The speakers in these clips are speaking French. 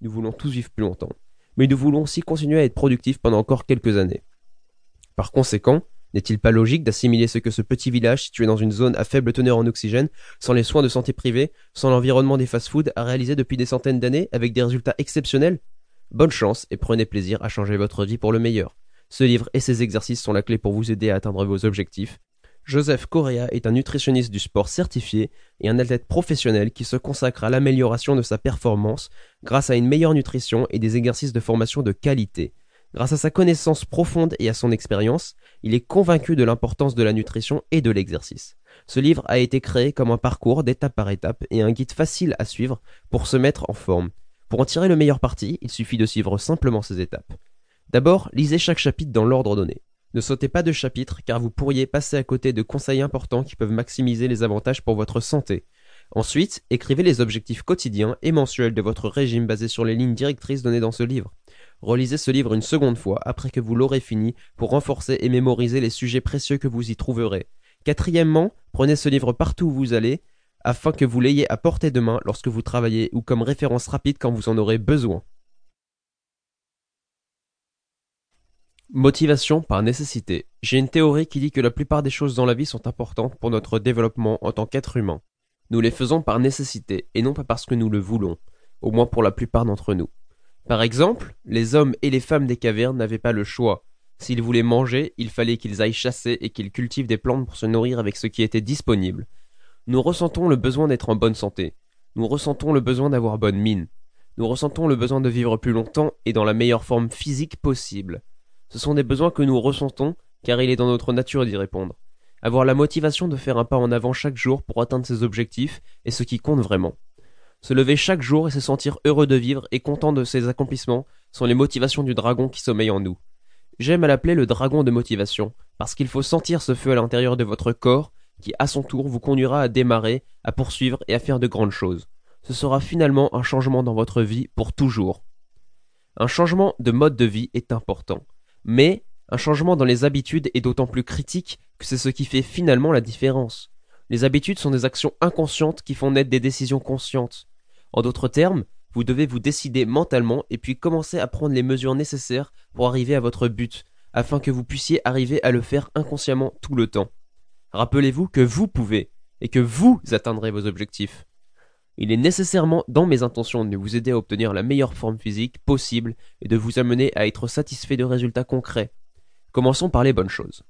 Nous voulons tous vivre plus longtemps. Mais nous voulons aussi continuer à être productifs pendant encore quelques années. Par conséquent, n'est-il pas logique d'assimiler ce que ce petit village situé dans une zone à faible teneur en oxygène, sans les soins de santé privés, sans l'environnement des fast-foods, a réalisé depuis des centaines d'années avec des résultats exceptionnels? Bonne chance et prenez plaisir à changer votre vie pour le meilleur. Ce livre et ses exercices sont la clé pour vous aider à atteindre vos objectifs. Joseph Correa est un nutritionniste du sport certifié et un athlète professionnel qui se consacre à l'amélioration de sa performance grâce à une meilleure nutrition et des exercices de formation de qualité. Grâce à sa connaissance profonde et à son expérience, il est convaincu de l'importance de la nutrition et de l'exercice. Ce livre a été créé comme un parcours d'étape par étape et un guide facile à suivre pour se mettre en forme. Pour en tirer le meilleur parti, il suffit de suivre simplement ces étapes. D'abord, lisez chaque chapitre dans l'ordre donné. Ne sautez pas de chapitre car vous pourriez passer à côté de conseils importants qui peuvent maximiser les avantages pour votre santé. Ensuite, écrivez les objectifs quotidiens et mensuels de votre régime basés sur les lignes directrices données dans ce livre. Relisez ce livre une seconde fois après que vous l'aurez fini pour renforcer et mémoriser les sujets précieux que vous y trouverez. Quatrièmement, prenez ce livre partout où vous allez afin que vous l'ayez à portée de main lorsque vous travaillez ou comme référence rapide quand vous en aurez besoin. Motivation par nécessité. J'ai une théorie qui dit que la plupart des choses dans la vie sont importantes pour notre développement en tant qu'être humain. Nous les faisons par nécessité et non pas parce que nous le voulons, au moins pour la plupart d'entre nous. Par exemple, les hommes et les femmes des cavernes n'avaient pas le choix. S'ils voulaient manger, il fallait qu'ils aillent chasser et qu'ils cultivent des plantes pour se nourrir avec ce qui était disponible. Nous ressentons le besoin d'être en bonne santé. Nous ressentons le besoin d'avoir bonne mine. Nous ressentons le besoin de vivre plus longtemps et dans la meilleure forme physique possible. Ce sont des besoins que nous ressentons car il est dans notre nature d'y répondre. Avoir la motivation de faire un pas en avant chaque jour pour atteindre ses objectifs est ce qui compte vraiment. Se lever chaque jour et se sentir heureux de vivre et content de ses accomplissements sont les motivations du dragon qui sommeille en nous. J'aime à l'appeler le dragon de motivation, parce qu'il faut sentir ce feu à l'intérieur de votre corps qui à son tour vous conduira à démarrer, à poursuivre et à faire de grandes choses. Ce sera finalement un changement dans votre vie pour toujours. Un changement de mode de vie est important, mais un changement dans les habitudes est d'autant plus critique que c'est ce qui fait finalement la différence. Les habitudes sont des actions inconscientes qui font naître des décisions conscientes. En d'autres termes, vous devez vous décider mentalement et puis commencer à prendre les mesures nécessaires pour arriver à votre but, afin que vous puissiez arriver à le faire inconsciemment tout le temps. Rappelez-vous que vous pouvez et que vous atteindrez vos objectifs. Il est nécessairement dans mes intentions de vous aider à obtenir la meilleure forme physique possible et de vous amener à être satisfait de résultats concrets. Commençons par les bonnes choses.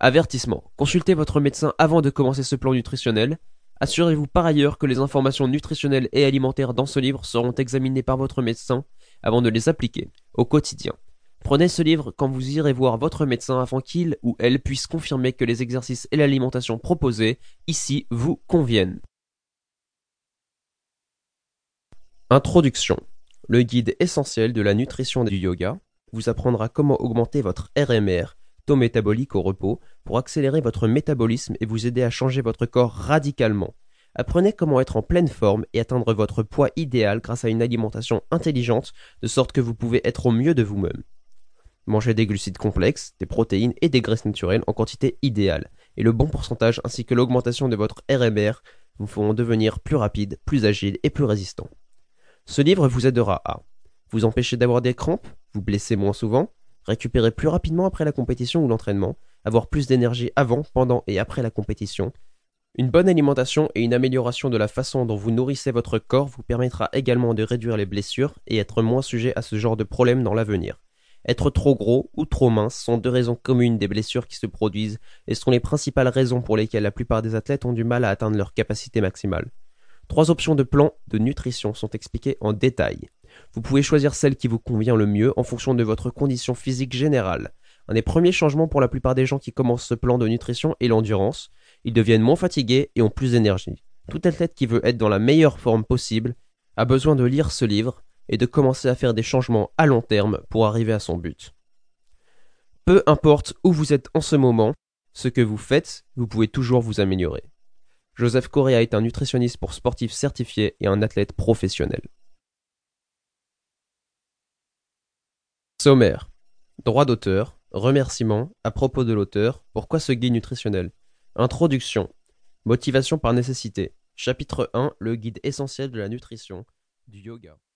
Avertissement. Consultez votre médecin avant de commencer ce plan nutritionnel. Assurez-vous par ailleurs que les informations nutritionnelles et alimentaires dans ce livre seront examinées par votre médecin avant de les appliquer au quotidien. Prenez ce livre quand vous irez voir votre médecin afin qu'il ou elle puisse confirmer que les exercices et l'alimentation proposés ici vous conviennent. Introduction. Le guide essentiel de la nutrition du yoga vous apprendra comment augmenter votre RMR, taux métabolique au repos, pour accélérer votre métabolisme et vous aider à changer votre corps radicalement. Apprenez comment être en pleine forme et atteindre votre poids idéal grâce à une alimentation intelligente, de sorte que vous pouvez être au mieux de vous-même. Mangez des glucides complexes, des protéines et des graisses naturelles en quantité idéale, et le bon pourcentage ainsi que l'augmentation de votre RMR vous feront devenir plus rapide, plus agile et plus résistant. Ce livre vous aidera à vous empêcher d'avoir des crampes, vous blesser moins souvent, récupérer plus rapidement après la compétition ou l'entraînement, avoir plus d'énergie avant, pendant et après la compétition. Une bonne alimentation et une amélioration de la façon dont vous nourrissez votre corps vous permettra également de réduire les blessures et être moins sujet à ce genre de problèmes dans l'avenir. Être trop gros ou trop mince sont deux raisons communes des blessures qui se produisent et sont les principales raisons pour lesquelles la plupart des athlètes ont du mal à atteindre leur capacité maximale. Trois options de plan de nutrition sont expliquées en détail. Vous pouvez choisir celle qui vous convient le mieux en fonction de votre condition physique générale. Un des premiers changements pour la plupart des gens qui commencent ce plan de nutrition est l'endurance. Ils deviennent moins fatigués et ont plus d'énergie. Tout athlète qui veut être dans la meilleure forme possible a besoin de lire ce livre et de commencer à faire des changements à long terme pour arriver à son but. Peu importe où vous êtes en ce moment, ce que vous faites, vous pouvez toujours vous améliorer. Joseph Correa est un nutritionniste pour sportifs certifié et un athlète professionnel. Sommaire. Droit d'auteur. Remerciements. À propos de l'auteur. Pourquoi ce guide nutritionnel? Introduction. Motivation par nécessité. Chapitre 1. Le guide essentiel de la nutrition. Du yoga.